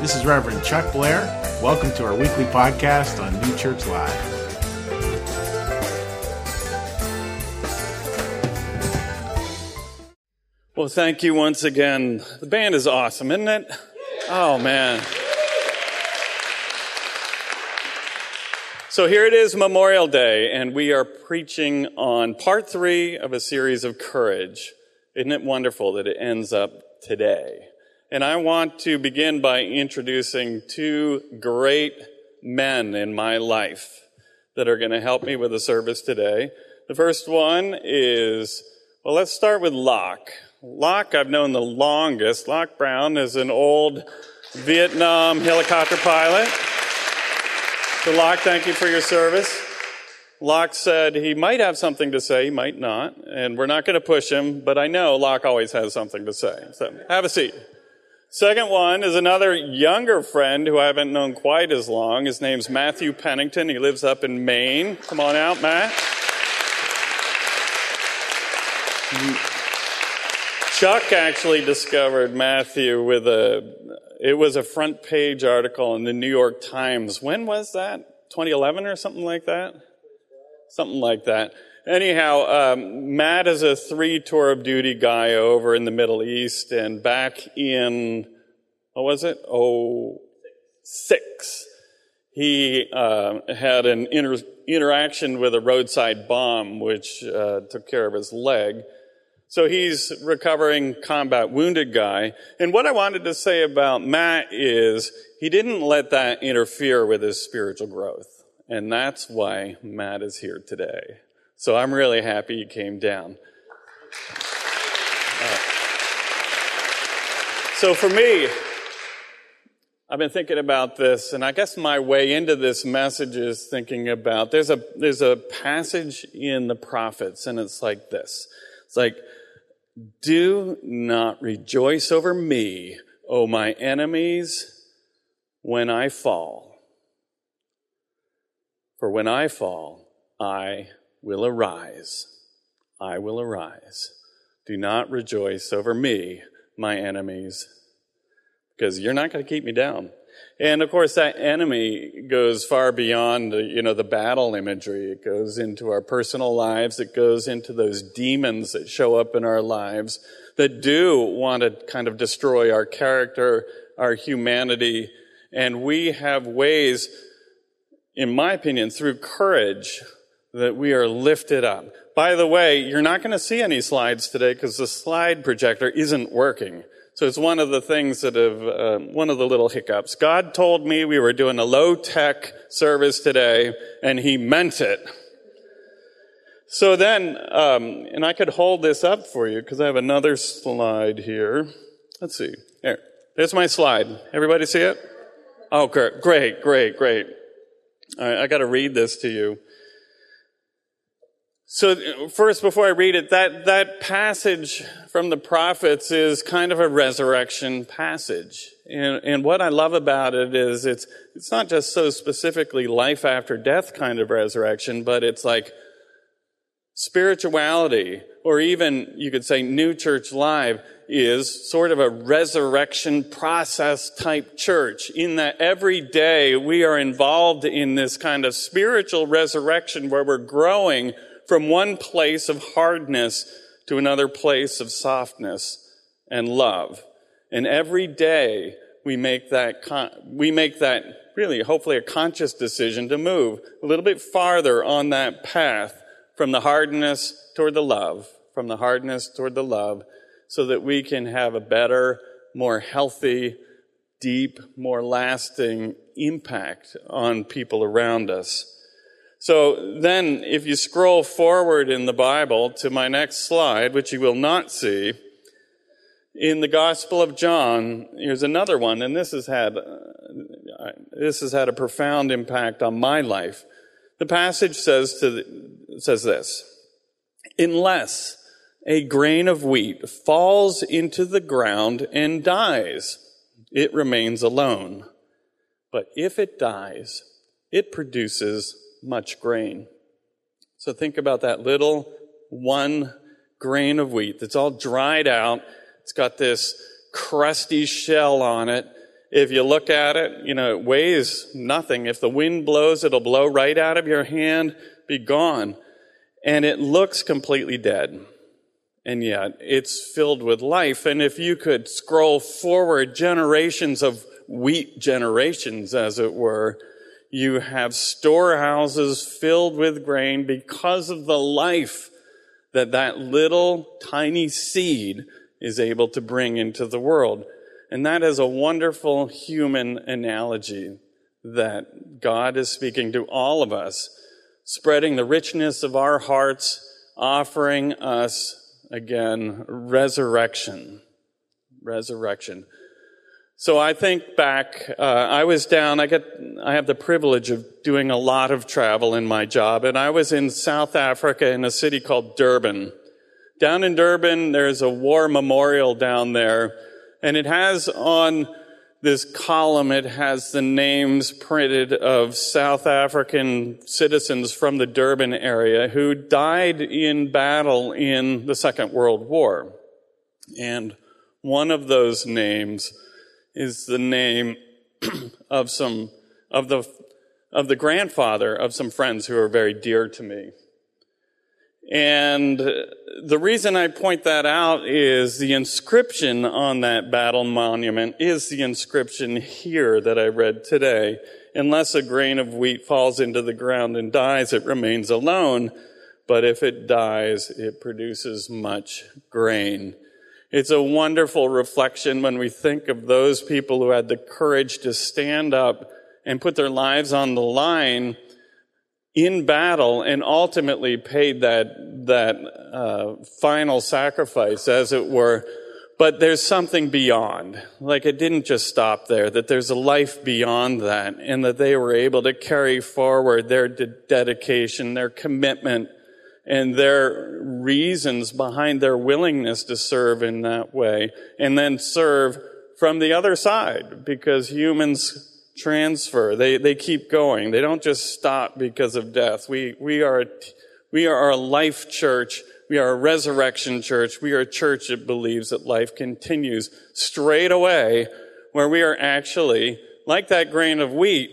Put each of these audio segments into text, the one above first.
This is Reverend Chuck Blair. Welcome to our weekly podcast on New Church Live. Well, thank you once again. The band is awesome, isn't it? Oh, man. So here it is, Memorial Day, and we are preaching on part three of a series of courage. Isn't it wonderful that it ends up today? And I want to begin by introducing two great men in my life that are going to help me with the service today. The first one is, well, let's start with Locke. Locke, I've known the longest. Locke Brown is an old Vietnam helicopter pilot. So, Locke, thank you for your service. Locke said he might have something to say, he might not, and we're not going to push him, but I know Locke always has something to say. So, have a seat. Second one is another younger friend who I haven't known quite as long. His name's Matthew Pennington. He lives up in Maine. Come on out, Matt. Chuck actually discovered Matthew with a, it was a front page article in the New York Times. When was that? 2011 or something like that? Something like that. Anyhow, um, Matt is a three tour of duty guy over in the Middle East and back in, what was it? Oh, six. He uh, had an inter- interaction with a roadside bomb, which uh, took care of his leg. So he's recovering combat wounded guy. And what I wanted to say about Matt is he didn't let that interfere with his spiritual growth. And that's why Matt is here today. So I'm really happy he came down. Uh, so for me, I've been thinking about this, and I guess my way into this message is thinking about there's a there's a passage in the prophets, and it's like this. It's like do not rejoice over me, O my enemies, when I fall. For when I fall, I will arise. I will arise. Do not rejoice over me, my enemies, because you're not going to keep me down. And of course, that enemy goes far beyond, you know, the battle imagery. It goes into our personal lives. It goes into those demons that show up in our lives that do want to kind of destroy our character, our humanity. And we have ways, in my opinion, through courage that we are lifted up. By the way, you're not going to see any slides today because the slide projector isn't working. So it's one of the things that have, uh, one of the little hiccups. God told me we were doing a low tech service today, and He meant it. So then, um, and I could hold this up for you because I have another slide here. Let's see. Here. There's my slide. Everybody see it? Oh, great, great, great, great. I, I got to read this to you. So first, before I read it, that, that passage from the prophets is kind of a resurrection passage. And, and what I love about it is it's, it's not just so specifically life after death kind of resurrection, but it's like spirituality, or even you could say New Church Live is sort of a resurrection process type church in that every day we are involved in this kind of spiritual resurrection where we're growing from one place of hardness to another place of softness and love. And every day we make that, con- we make that really, hopefully a conscious decision to move a little bit farther on that path from the hardness toward the love, from the hardness toward the love, so that we can have a better, more healthy, deep, more lasting impact on people around us. So then, if you scroll forward in the Bible to my next slide, which you will not see, in the Gospel of John, here's another one, and this has had, this has had a profound impact on my life. The passage says to says this, unless a grain of wheat falls into the ground and dies, it remains alone. But if it dies, it produces much grain. So think about that little one grain of wheat that's all dried out. It's got this crusty shell on it. If you look at it, you know, it weighs nothing. If the wind blows, it'll blow right out of your hand, be gone. And it looks completely dead. And yet it's filled with life. And if you could scroll forward generations of wheat generations, as it were, you have storehouses filled with grain because of the life that that little tiny seed is able to bring into the world. And that is a wonderful human analogy that God is speaking to all of us, spreading the richness of our hearts, offering us, again, resurrection. Resurrection. So I think back, uh, I was down, I get, I have the privilege of doing a lot of travel in my job, and I was in South Africa in a city called Durban. Down in Durban, there's a war memorial down there, and it has on this column, it has the names printed of South African citizens from the Durban area who died in battle in the Second World War. And one of those names is the name of some of the of the grandfather of some friends who are very dear to me. And the reason I point that out is the inscription on that battle monument is the inscription here that I read today. Unless a grain of wheat falls into the ground and dies, it remains alone. But if it dies, it produces much grain. It's a wonderful reflection when we think of those people who had the courage to stand up and put their lives on the line in battle and ultimately paid that, that uh, final sacrifice, as it were. But there's something beyond. Like it didn't just stop there, that there's a life beyond that, and that they were able to carry forward their de- dedication, their commitment, and their reasons behind their willingness to serve in that way and then serve from the other side because humans transfer. They, they keep going. They don't just stop because of death. We, we are, we are a life church. We are a resurrection church. We are a church that believes that life continues straight away where we are actually, like that grain of wheat,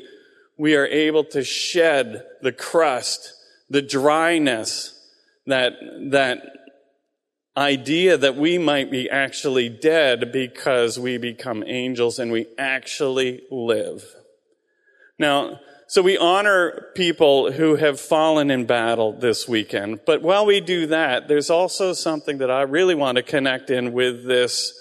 we are able to shed the crust, the dryness, that, that idea that we might be actually dead because we become angels and we actually live. Now, so we honor people who have fallen in battle this weekend. But while we do that, there's also something that I really want to connect in with this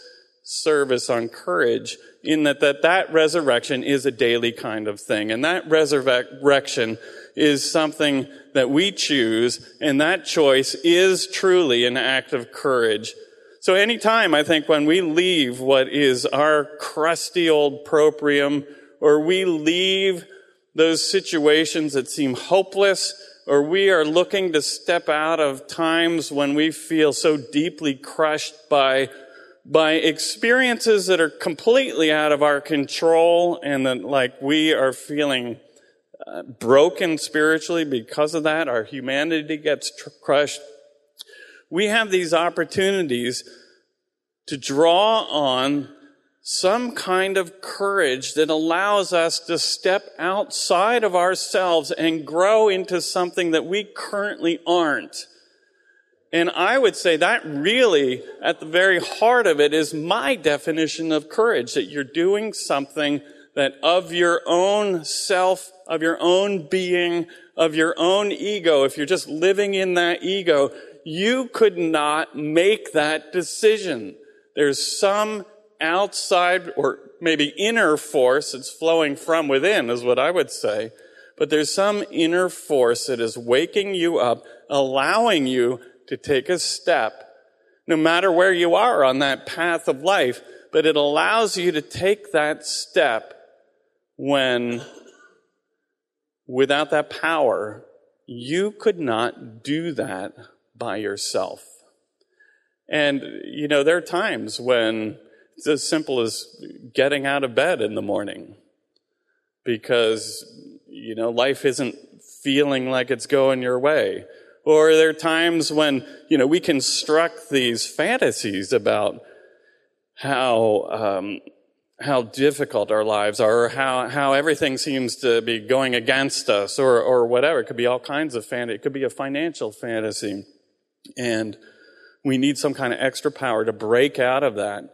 service on courage in that that, that resurrection is a daily kind of thing. And that resurrection is something that we choose, and that choice is truly an act of courage. So anytime I think when we leave what is our crusty old proprium, or we leave those situations that seem hopeless, or we are looking to step out of times when we feel so deeply crushed by by experiences that are completely out of our control and that like we are feeling broken spiritually because of that. Our humanity gets tr- crushed. We have these opportunities to draw on some kind of courage that allows us to step outside of ourselves and grow into something that we currently aren't. And I would say that really, at the very heart of it, is my definition of courage, that you're doing something that of your own self, of your own being, of your own ego, if you're just living in that ego, you could not make that decision. There's some outside or maybe inner force that's flowing from within is what I would say. But there's some inner force that is waking you up, allowing you to take a step, no matter where you are on that path of life, but it allows you to take that step when without that power, you could not do that by yourself. And, you know, there are times when it's as simple as getting out of bed in the morning because, you know, life isn't feeling like it's going your way. Or there are times when, you know, we construct these fantasies about how, um, how difficult our lives are, or how, how everything seems to be going against us, or, or whatever. It could be all kinds of fantasy. It could be a financial fantasy. And we need some kind of extra power to break out of that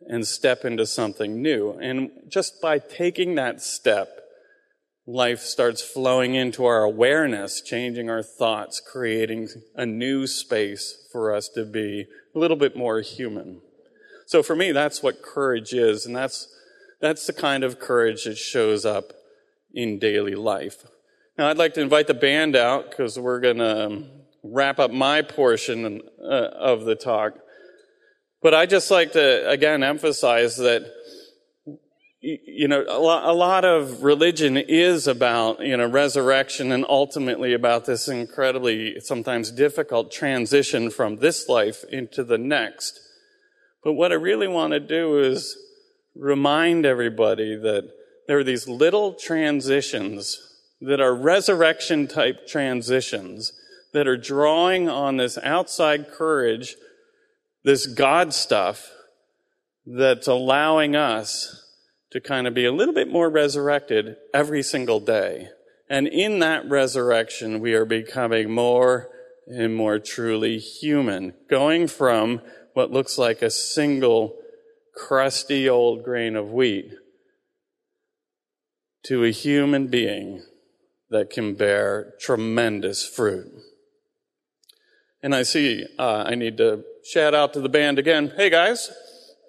and step into something new. And just by taking that step, life starts flowing into our awareness, changing our thoughts, creating a new space for us to be a little bit more human. So for me, that's what courage is, and that's, that's the kind of courage that shows up in daily life. Now, I'd like to invite the band out because we're going to um, wrap up my portion uh, of the talk. But I just like to, again, emphasize that, you know, a lot, a lot of religion is about, you know, resurrection and ultimately about this incredibly, sometimes difficult transition from this life into the next. But what I really want to do is remind everybody that there are these little transitions that are resurrection type transitions that are drawing on this outside courage, this God stuff that's allowing us to kind of be a little bit more resurrected every single day. And in that resurrection, we are becoming more and more truly human, going from what looks like a single crusty old grain of wheat to a human being that can bear tremendous fruit. And I see uh, I need to shout out to the band again. Hey guys,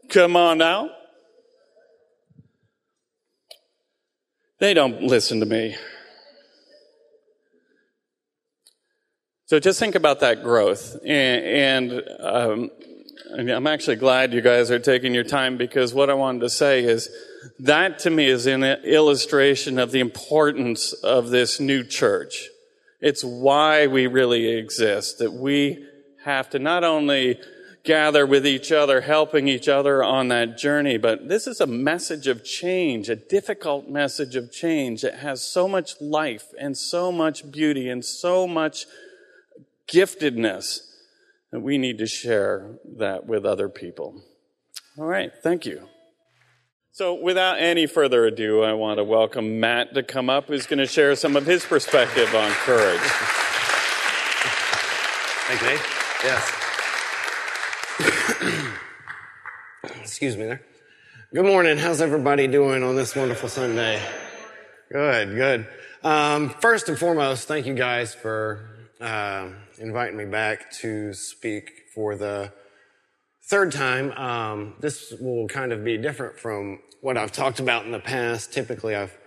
come on out. They don't listen to me. So just think about that growth. And, and um, I'm actually glad you guys are taking your time because what I wanted to say is that to me is an illustration of the importance of this new church. It's why we really exist, that we have to not only gather with each other, helping each other on that journey, but this is a message of change, a difficult message of change that has so much life and so much beauty and so much giftedness that we need to share that with other people. All right, thank you. So, without any further ado, I want to welcome Matt to come up, who's going to share some of his perspective on courage. Thank you, Dave. Yes. Excuse me there. Good morning. How's everybody doing on this wonderful Sunday? Good, good. Um, first and foremost, thank you guys for uh, inviting me back to speak for the third time. Um, this will kind of be different from what I've talked about in the past. Typically, I've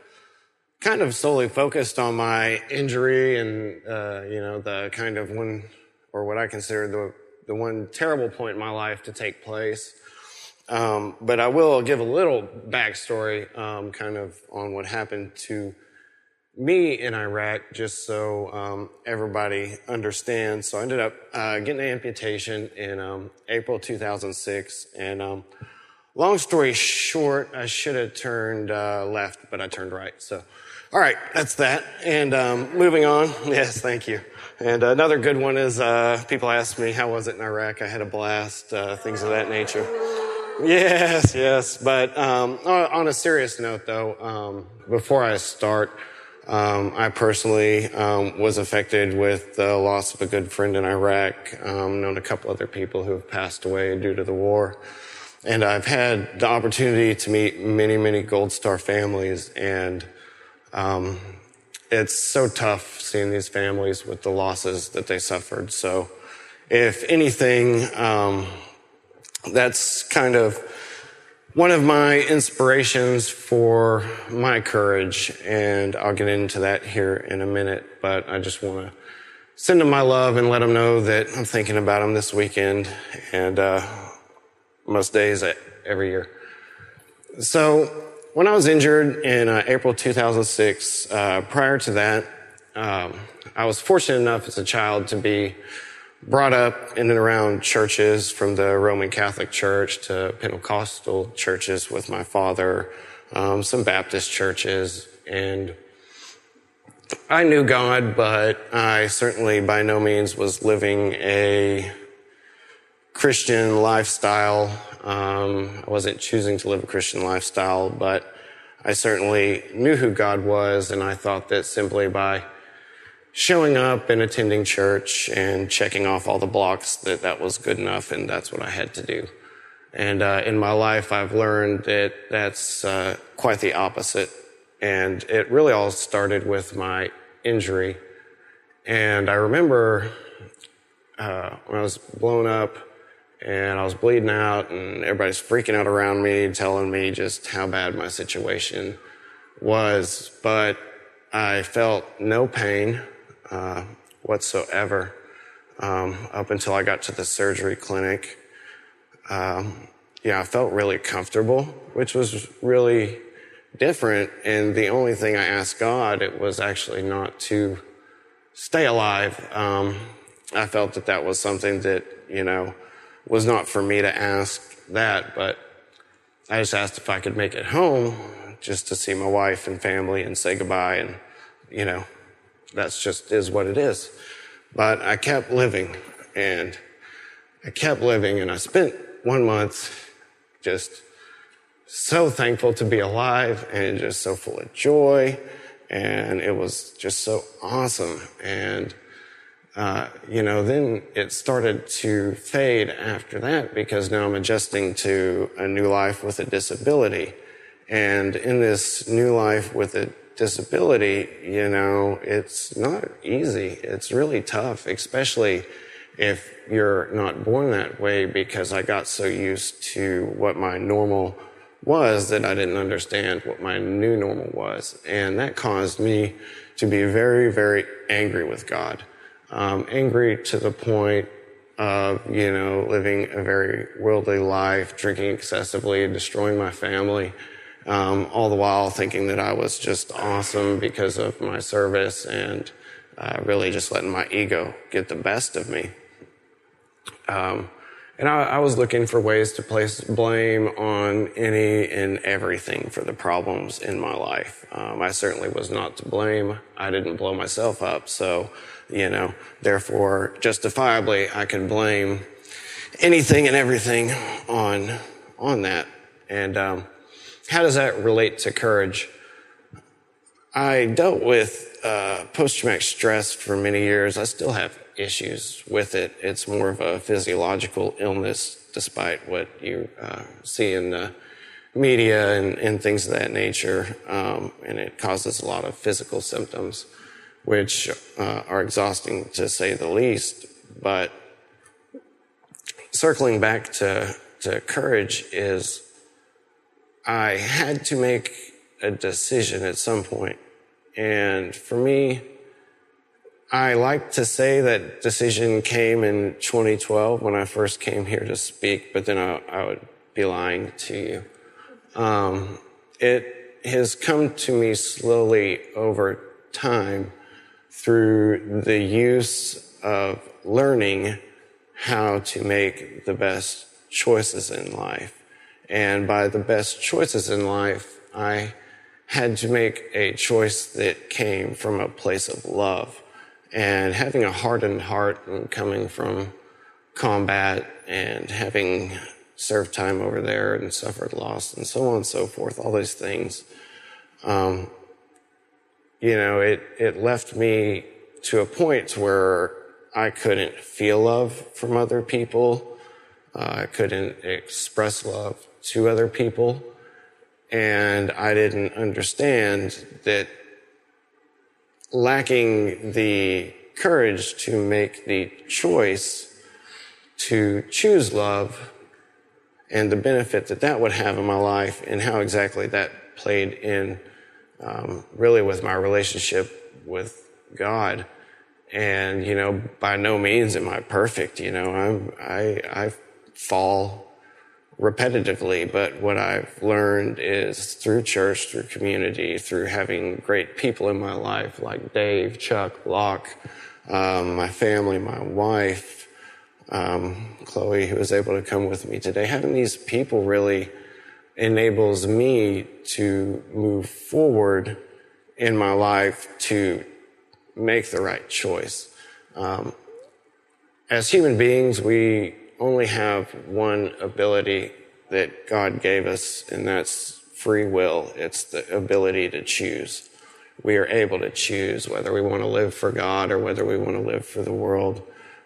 kind of solely focused on my injury and, uh, you know, the kind of one, or what I consider the, the one terrible point in my life to take place. Um, but I will give a little backstory, um, kind of on what happened to me in Iraq, just so um, everybody understands. So I ended up uh, getting an amputation in um, April 2006. And um, long story short, I should have turned uh, left, but I turned right. So, all right, that's that. And um, moving on. Yes, thank you. And another good one is uh, people ask me, how was it in Iraq? I had a blast, uh, things of that nature. Yes, yes. But um, on a serious note, though, um, before I start, um, I personally um, was affected with the loss of a good friend in Iraq. Um, known a couple other people who have passed away due to the war, and I've had the opportunity to meet many, many Gold Star families, and um, it's so tough seeing these families with the losses that they suffered. So, if anything, um, that's kind of one of my inspirations for my courage, and I'll get into that here in a minute, but I just want to send them my love and let them know that I'm thinking about them this weekend and uh, most days every year. So, when I was injured in uh, April 2006, uh, prior to that, um, I was fortunate enough as a child to be brought up in and around churches from the Roman Catholic Church to Pentecostal churches with my father, um, some Baptist churches, and I knew God, but I certainly by no means was living a Christian lifestyle. Um, I wasn't choosing to live a Christian lifestyle, but I certainly knew who God was, and I thought that simply by showing up and attending church and checking off all the blocks that that was good enough, and that's what I had to do. And uh, in my life, I've learned that that's uh, quite the opposite. And it really all started with my injury. And I remember uh, when I was blown up and I was bleeding out, and everybody's freaking out around me, telling me just how bad my situation was. But I felt no pain uh, whatsoever um, up until I got to the surgery clinic um, yeah, I felt really comfortable, which was really different. And the only thing I asked God, it was actually not to stay alive. Um, I felt that that was something that, you know, was not for me to ask that, but I just asked if I could make it home just to see my wife and family and say goodbye. And, you know, that's just is what it is. But I kept living and I kept living and I spent one month just so thankful to be alive and just so full of joy. And it was just so awesome. And, uh, you know, then it started to fade after that because now I'm adjusting to a new life with a disability. And in this new life with a disability, you know, it's not easy. It's really tough, especially if you're not born that way because I got so used to what my normal was that I didn't understand what my new normal was. And that caused me to be very, very angry with God. Um, angry to the point of, you know, living a very worldly life, drinking excessively, destroying my family, um, all the while thinking that I was just awesome because of my service and uh, really just letting my ego get the best of me. Um, and I, I, was looking for ways to place blame on any and everything for the problems in my life. Um, I certainly was not to blame. I didn't blow myself up. So, you know, therefore, justifiably, I can blame anything and everything on, on that. And, um, how does that relate to courage? I dealt with uh, post traumatic stress for many years. I still have issues with it. It's more of a physiological illness, despite what you uh, see in the media and, and, things of that nature. Um, and it causes a lot of physical symptoms, which uh, are exhausting to say the least. But circling back to, to courage is I had to make a decision at some point. And for me, I like to say that decision came in 2012 when I first came here to speak, but then I, I would be lying to you. Um, it has come to me slowly over time through the use of learning how to make the best choices in life. And by the best choices in life, I had to make a choice that came from a place of love and having a hardened heart and coming from combat and having served time over there and suffered loss and so on and so forth, all those things, um, you know, it, it left me to a point where I couldn't feel love from other people. Uh, I couldn't express love to other people. And I didn't understand that lacking the courage to make the choice to choose love and the benefit that that would have in my life and how exactly that played in um, really with my relationship with God. And, you know, by no means am I perfect. You know, I'm, I, I fall repetitively, but what I've learned is through church, through community, through having great people in my life like Dave, Chuck, Locke, um, my family, my wife, um, Chloe, who was able to come with me today. Having these people really enables me to move forward in my life to make the right choice. Um, as human beings, we only have one ability that God gave us, and that's free will. It's the ability to choose. We are able to choose whether we want to live for God or whether we want to live for the world.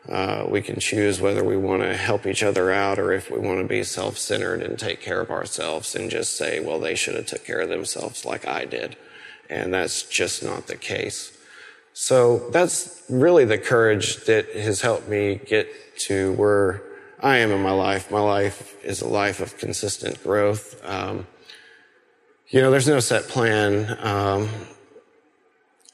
Uh, we can choose whether we want to help each other out or if we want to be self-centered and take care of ourselves and just say, well, they should have took care of themselves like I did. And that's just not the case. So that's really the courage that has helped me get to where I am in my life. My life is a life of consistent growth. Um, you know, there's no set plan. Um,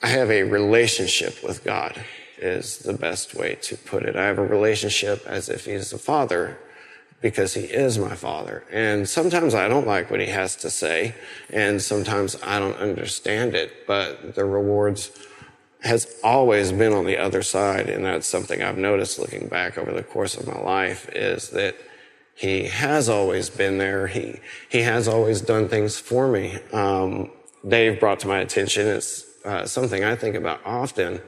I have a relationship with God is the best way to put it. I have a relationship as if he's a father because he is my father. And sometimes I don't like what he has to say and sometimes I don't understand it, but the rewards has always been on the other side. And that's something I've noticed looking back over the course of my life is that he has always been there. He, he has always done things for me. Um, Dave brought to my attention, it's uh, something I think about often,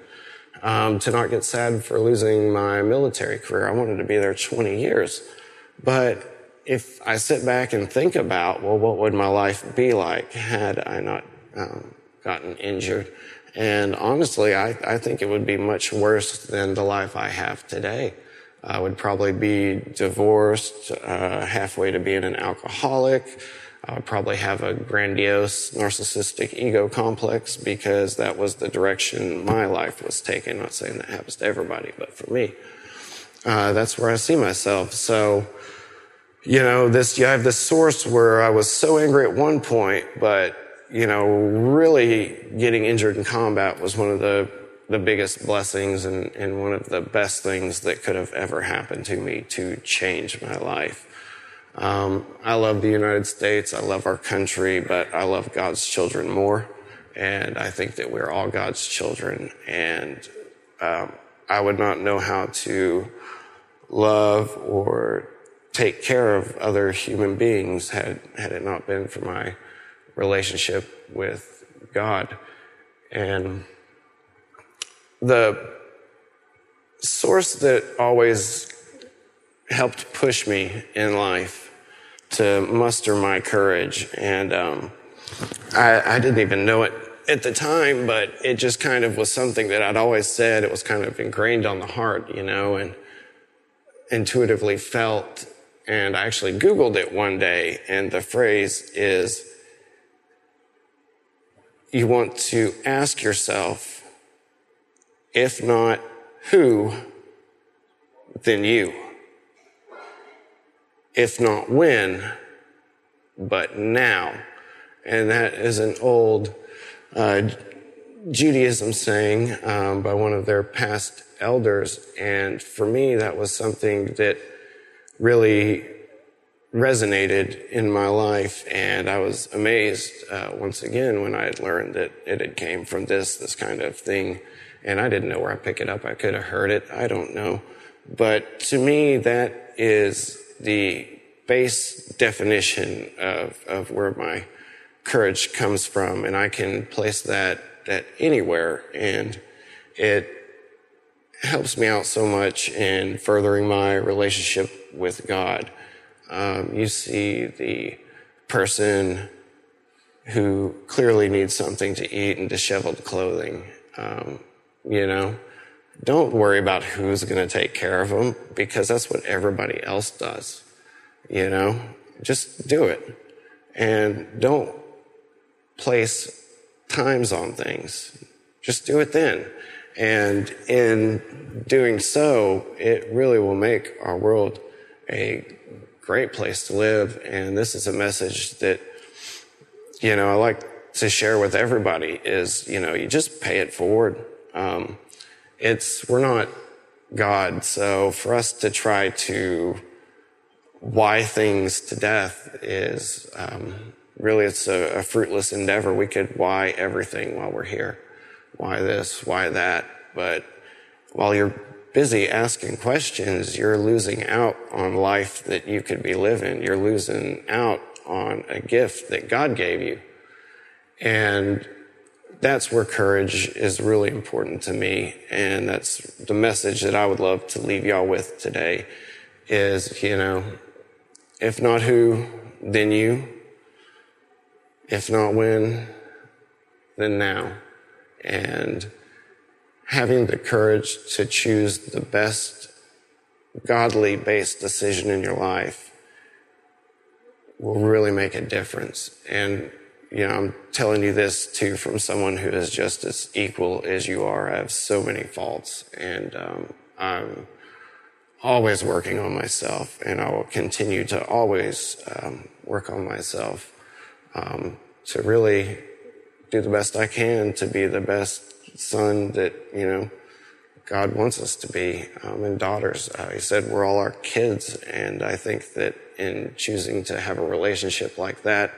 um, to not get sad for losing my military career. I wanted to be there 20 years. But if I sit back and think about, well, what would my life be like had I not um, gotten injured? And honestly, I, I think it would be much worse than the life I have today. I would probably be divorced, uh, halfway to being an alcoholic. I would probably have a grandiose narcissistic ego complex because that was the direction my life was taking. I'm not saying that happens to everybody, but for me, uh, that's where I see myself. So, you know, this, you have this source where I was so angry at one point, but you know, really getting injured in combat was one of the, the biggest blessings and, and one of the best things that could have ever happened to me to change my life. Um, I love the United States. I love our country, but I love God's children more. And I think that we're all God's children. And um, I would not know how to love or take care of other human beings had, had it not been for my relationship with God. And the source that always helped push me in life to muster my courage, and um, I, I didn't even know it at the time, but it just kind of was something that I'd always said. It was kind of ingrained on the heart, you know, and intuitively felt. And I actually Googled it one day, and the phrase is you want to ask yourself, if not who, then you. If not when, but now. And that is an old uh, Judaism saying um, by one of their past elders. And for me, that was something that really resonated in my life. And I was amazed uh, once again when I had learned that it had came from this, this kind of thing. And I didn't know where I pick it up. I could have heard it. I don't know. But to me, that is the base definition of, of where my courage comes from. And I can place that, that anywhere. And it helps me out so much in furthering my relationship with God. Um, you see the person who clearly needs something to eat and disheveled clothing. Um, you know, don't worry about who's going to take care of them because that's what everybody else does. You know, just do it and don't place times on things. Just do it then. And in doing so, it really will make our world a great place to live. And this is a message that, you know, I like to share with everybody is, you know, you just pay it forward. Um, it's, we're not God. So for us to try to why things to death is, um, really it's a, a fruitless endeavor. We could why everything while we're here. Why this, why that. But while you're busy asking questions, you're losing out on life that you could be living. You're losing out on a gift that God gave you. And that's where courage is really important to me. And that's the message that I would love to leave y'all with today is, you know, if not who, then you. If not when, then now. And having the courage to choose the best godly based decision in your life will really make a difference. And, you know, I'm telling you this too from someone who is just as equal as you are. I have so many faults and, um, I'm always working on myself and I will continue to always, um, work on myself, um, to really do the best I can to be the best son that, you know, God wants us to be um, and daughters. Uh, he said we're all our kids, and I think that in choosing to have a relationship like that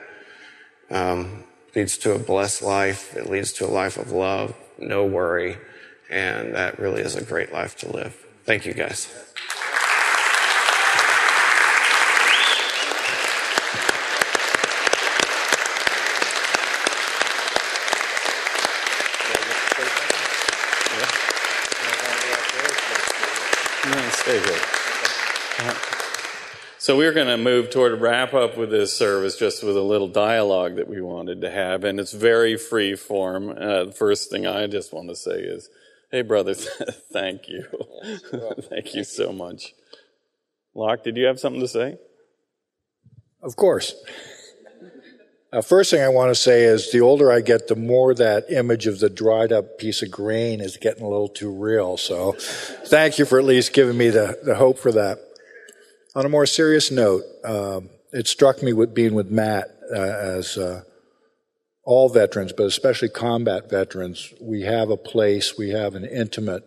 um, leads to a blessed life. It leads to a life of love, no worry, and that really is a great life to live. Thank you, guys. Stay here. So we're going to move toward a wrap up with this service just with a little dialogue that we wanted to have, and it's very free form. Uh, first thing I just want to say is, hey, brother, thank you. thank you so much. Locke, did you have something to say? Of course. Uh, first thing I want to say is the older I get, the more that image of the dried up piece of grain is getting a little too real. So thank you for at least giving me the, the hope for that. On a more serious note, um, it struck me with being with Matt uh, as uh, all veterans, but especially combat veterans, we have a place, we have an intimate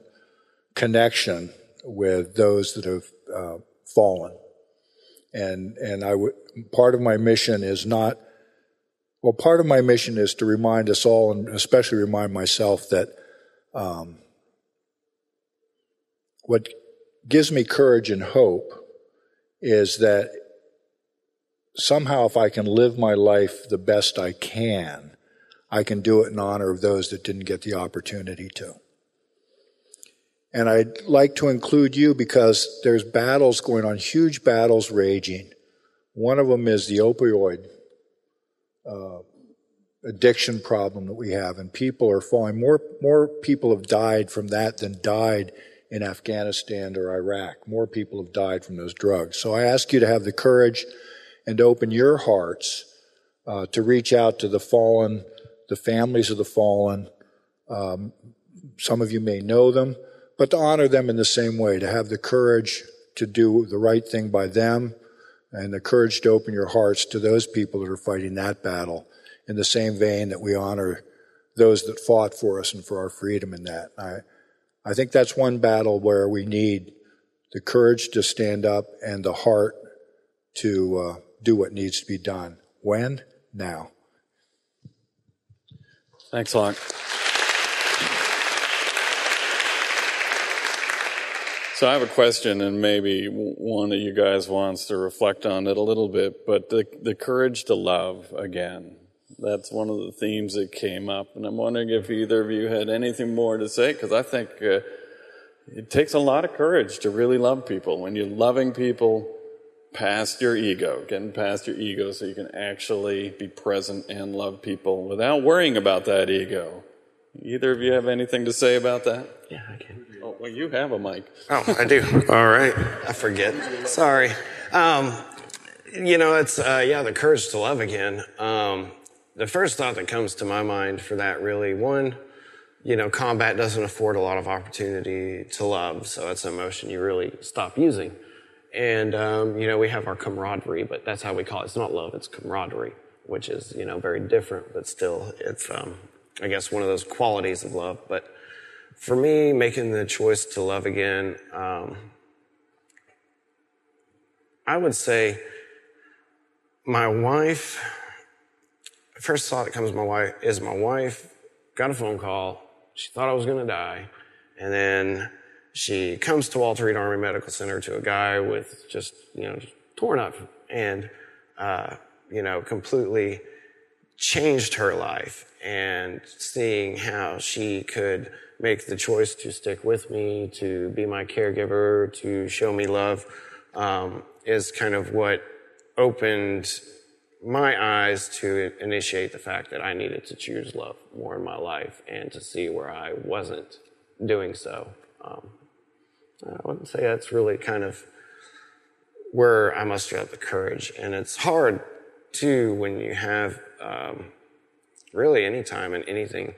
connection with those that have uh, fallen. And, and I w- part of my mission is not, well, part of my mission is to remind us all, and especially remind myself, that um, what gives me courage and hope is that somehow if I can live my life the best I can, I can do it in honor of those that didn't get the opportunity to. And I'd like to include you because there's battles going on, huge battles raging. One of them is the opioid uh, addiction problem that we have, and people are falling. More, more people have died from that than died in Afghanistan or Iraq. More people have died from those drugs. So I ask you to have the courage and to open your hearts uh, to reach out to the fallen, the families of the fallen. Um, some of you may know them, but to honor them in the same way, to have the courage to do the right thing by them and the courage to open your hearts to those people that are fighting that battle in the same vein that we honor those that fought for us and for our freedom in that. I, I think that's one battle where we need the courage to stand up and the heart to uh, do what needs to be done. When? Now. Thanks, Locke. So I have a question, and maybe one of you guys wants to reflect on it a little bit. But the the courage to love again. That's one of the themes that came up, and I'm wondering if either of you had anything more to say, because I think uh, it takes a lot of courage to really love people. When you're loving people past your ego, getting past your ego so you can actually be present and love people without worrying about that ego. Either of you have anything to say about that? Yeah, I can. Oh, well, you have a mic. Oh, I do. All right. I forget. Sorry. Um, you know, it's, uh, yeah, the courage to love again. Um, the first thought that comes to my mind for that really, one, you know, combat doesn't afford a lot of opportunity to love, so it's an emotion you really stop using. And, um, you know, we have our camaraderie, but that's how we call it. It's not love, it's camaraderie, which is, you know, very different, but still, it's, um, I guess, one of those qualities of love. But for me, making the choice to love again, um, I would say my wife first thought that comes to my wife is my wife got a phone call. She thought I was going to die. And then she comes to Walter Reed Army Medical Center to a guy with just, you know, torn up and, uh, you know, completely changed her life and seeing how she could make the choice to stick with me, to be my caregiver, to show me love um, is kind of what opened my eyes to initiate the fact that I needed to choose love more in my life and to see where I wasn't doing so. Um, I wouldn't say that's really kind of where I mustered up the courage. And it's hard too when you have um, really any time and anything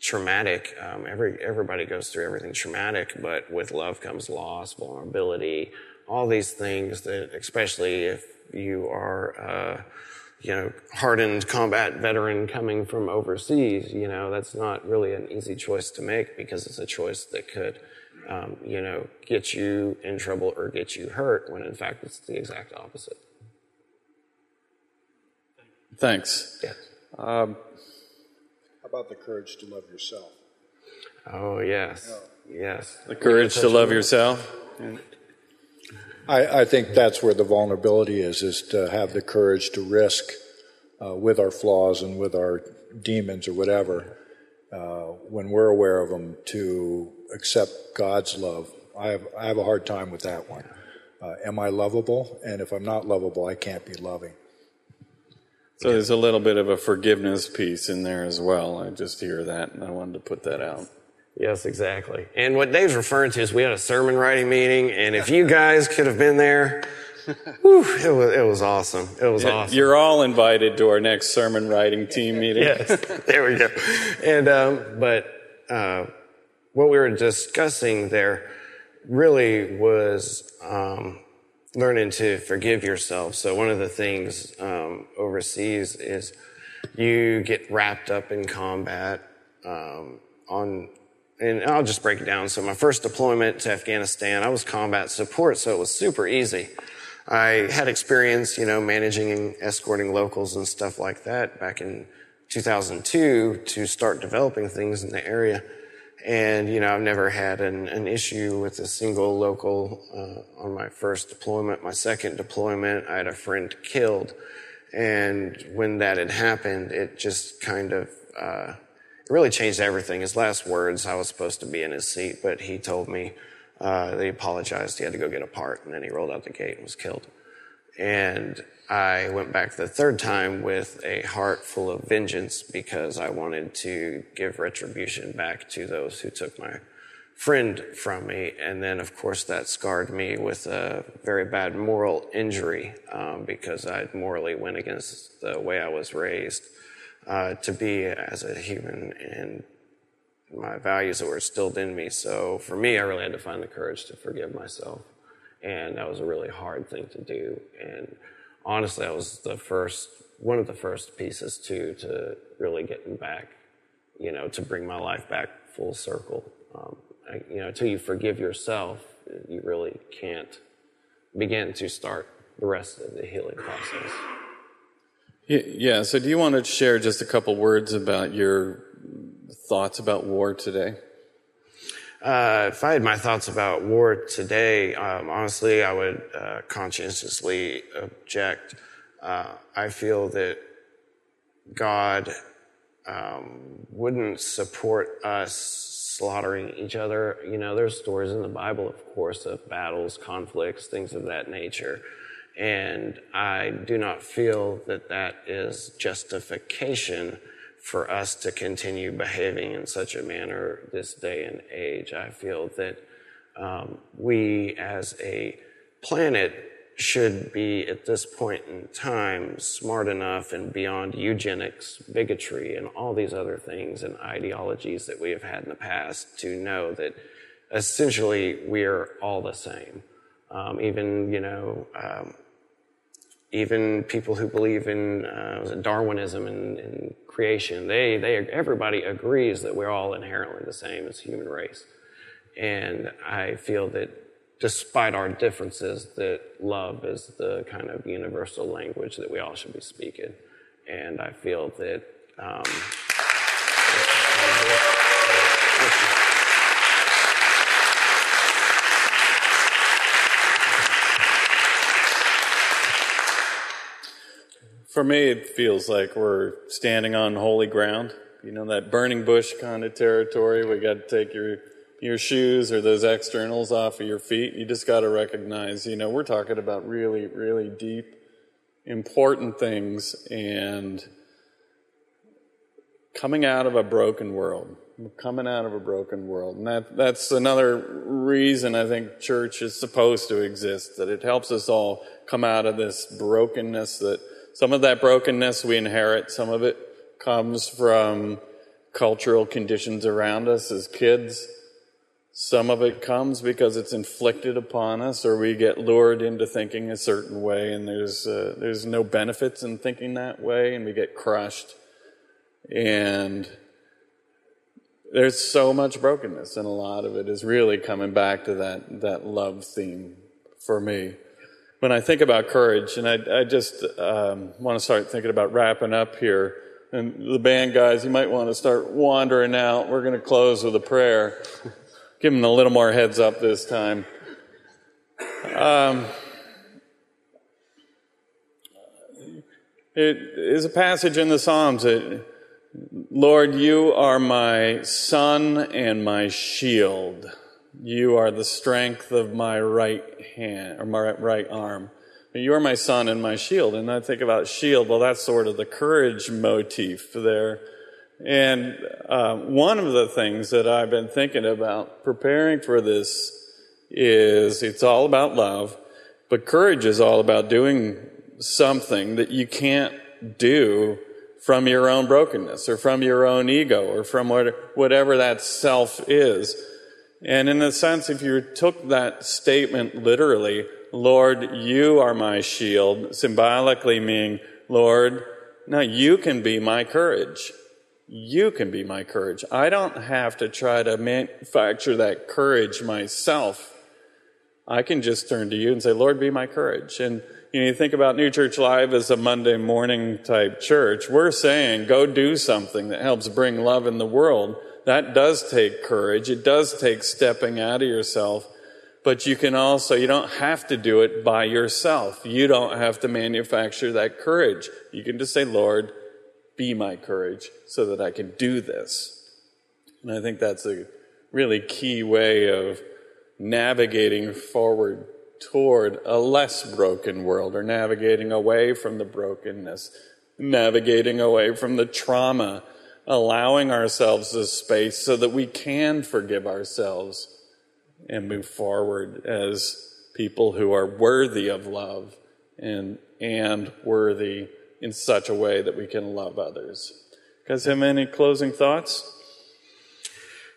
traumatic. Um, every everybody goes through everything traumatic, but with love comes loss, vulnerability, all these things that, especially if you are, uh, you know, hardened combat veteran coming from overseas, you know, that's not really an easy choice to make because it's a choice that could, um, you know, get you in trouble or get you hurt when in fact it's the exact opposite. Thanks. Yes. Um, How about the courage to love yourself? Oh, yes. Yes. the courage to love yourself. I, I think that's where the vulnerability is, is to have the courage to risk uh, with our flaws and with our demons or whatever, uh, when we're aware of them, to accept God's love. I have, I have a hard time with that one. Uh, am I lovable? And if I'm not lovable, I can't be loving. So there's a little bit of a forgiveness piece in there as well. I just hear that, and I wanted to put that out. Yes, exactly. And what Dave's referring to is we had a sermon writing meeting, and if you guys could have been there, whew, it was it was awesome. It was awesome. You're all invited to our next sermon writing team meeting. yes, there we go. And um, but uh, what we were discussing there really was um, learning to forgive yourself. So one of the things um, overseas is you get wrapped up in combat um, on. And I'll just break it down. So my first deployment to Afghanistan, I was combat support, so it was super easy. I had experience, you know, managing and escorting locals and stuff like that back in 2002 to start developing things in the area. And, you know, I've never had an, an issue with a single local uh, on my first deployment. My second deployment, I had a friend killed. And when that had happened, it just kind of, uh, it really changed everything. His last words, I was supposed to be in his seat, but he told me uh, that he apologized. He had to go get a part, and then he rolled out the gate and was killed. And I went back the third time with a heart full of vengeance because I wanted to give retribution back to those who took my friend from me. And then, of course, that scarred me with a very bad moral injury um, because I'd morally went against the way I was raised uh, to be as a human and my values that were instilled in me. So for me, I really had to find the courage to forgive myself. And that was a really hard thing to do. And honestly, that was the first, one of the first pieces too, to really getting back, you know, to bring my life back full circle. Um, I, you know, until you forgive yourself, you really can't begin to start the rest of the healing process. Yeah, so do you want to share just a couple words about your thoughts about war today? Uh, if I had my thoughts about war today, um, honestly, I would uh, conscientiously object. Uh, I feel that God um, wouldn't support us slaughtering each other. You know, there's stories in the Bible, of course, of battles, conflicts, things of that nature. And I do not feel that that is justification for us to continue behaving in such a manner this day and age. I feel that um, we as a planet should be at this point in time smart enough and beyond eugenics, bigotry, and all these other things and ideologies that we have had in the past to know that essentially we are all the same. Um, even, you know, um, even people who believe in uh, Darwinism and, and, creation, they, they, everybody agrees that we're all inherently the same as human race. And I feel that despite our differences, that love is the kind of universal language that we all should be speaking. And I feel that. Um, For me, it feels like we're standing on holy ground. You know, that burning bush kind of territory. We got to take your your shoes or those externals off of your feet. You just got to recognize, you know, we're talking about really, really deep, important things and coming out of a broken world. We're coming out of a broken world. And that, that's another reason I think church is supposed to exist, that it helps us all come out of this brokenness that some of that brokenness we inherit, some of it comes from cultural conditions around us as kids. Some of it comes because it's inflicted upon us, or we get lured into thinking a certain way, and there's uh, there's no benefits in thinking that way, and we get crushed. And there's so much brokenness, and a lot of it is really coming back to that that love theme for me. When I think about courage, and I, I just um, want to start thinking about wrapping up here. And the band guys, you might want to start wandering out. We're going to close with a prayer. Give them a little more heads up this time. Um, it is a passage in the Psalms that, Lord, you are my sun and my shield. You are the strength of my right hand, or my right arm. You are my sun and my shield. And I think about shield, well, that's sort of the courage motif there. And uh, one of the things that I've been thinking about preparing for this is it's all about love, but courage is all about doing something that you can't do from your own brokenness or from your own ego or from whatever that self is. And in a sense, if you took that statement literally, Lord, you are my shield, symbolically meaning, Lord, now you can be my courage. You can be my courage. I don't have to try to manufacture that courage myself. I can just turn to you and say, Lord, be my courage. And you, know, you think about New Church Live as a Monday morning type church. We're saying go do something that helps bring love in the world. That does take courage. It does take stepping out of yourself. But you can also, you don't have to do it by yourself. You don't have to manufacture that courage. You can just say, Lord, be my courage so that I can do this. And I think that's a really key way of navigating forward toward a less broken world or navigating away from the brokenness, navigating away from the trauma, allowing ourselves this space so that we can forgive ourselves and move forward as people who are worthy of love and, and worthy in such a way that we can love others. Guys, have any closing thoughts?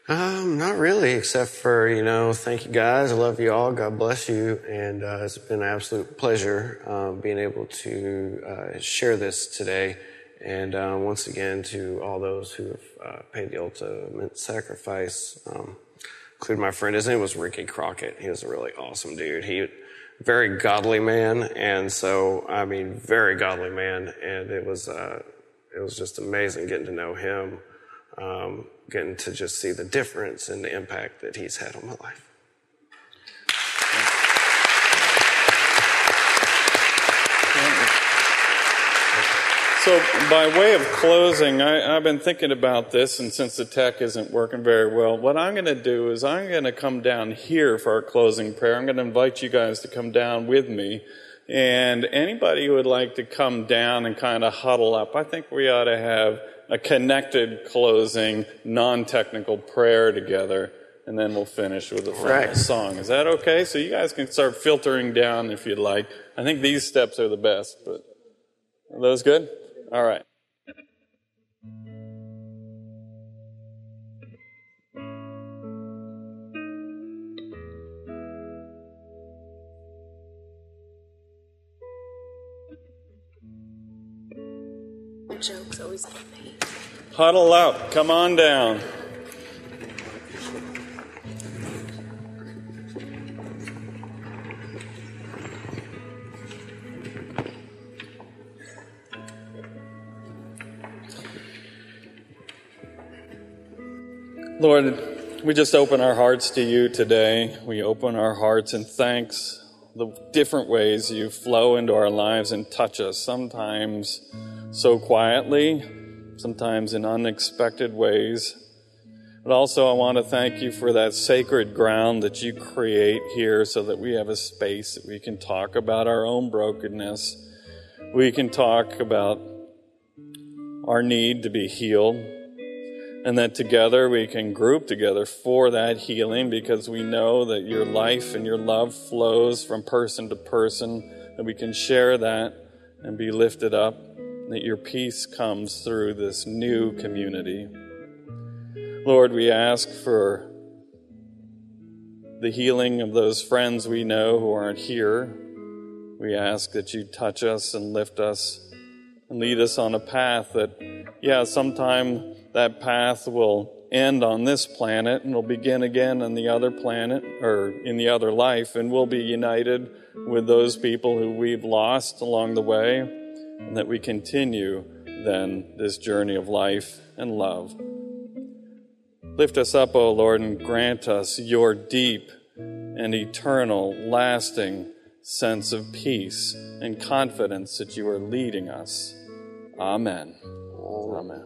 Um, not really, except for, you know, thank you guys. I love you all. God bless you. And uh, it's been an absolute pleasure um, being able to uh, share this today. And uh, once again, to all those who have uh, paid the ultimate sacrifice, um, including my friend. His name was Ricky Crockett. He was a really awesome dude. He very godly man, and so I mean, very godly man, and it was uh, it was just amazing getting to know him, um, getting to just see the difference and the impact that he's had on my life. So, by way of closing, I, have been thinking about this, and since the tech isn't working very well, what I'm going to do is I'm going to come down here for our closing prayer. I'm going to invite you guys to come down with me. And anybody who would like to come down and kind of huddle up, I think we ought to have a connected closing, non technical prayer together, and then we'll finish with a final right. song. Is that okay? So, you guys can start filtering down if you'd like. I think these steps are the best, but are those good? All right. Jokes always get me. Huddle up. Come on down. Lord, we just open our hearts to you today. We open our hearts in thanks, the different ways you flow into our lives and touch us, sometimes so quietly, sometimes in unexpected ways. But also, I want to thank you for that sacred ground that you create here so that we have a space that we can talk about our own brokenness. We can talk about our need to be healed. And that together we can group together for that healing because we know that your life and your love flows from person to person, that we can share that and be lifted up, that your peace comes through this new community. Lord, we ask for the healing of those friends we know who aren't here. We ask that you touch us and lift us and lead us on a path that, yeah, sometime that path will end on this planet and will begin again on the other planet or in the other life, and we'll be united with those people who we've lost along the way, and that we continue then this journey of life and love. Lift us up, O Lord, and grant us your deep and eternal, lasting sense of peace and confidence that you are leading us. Amen. Amen.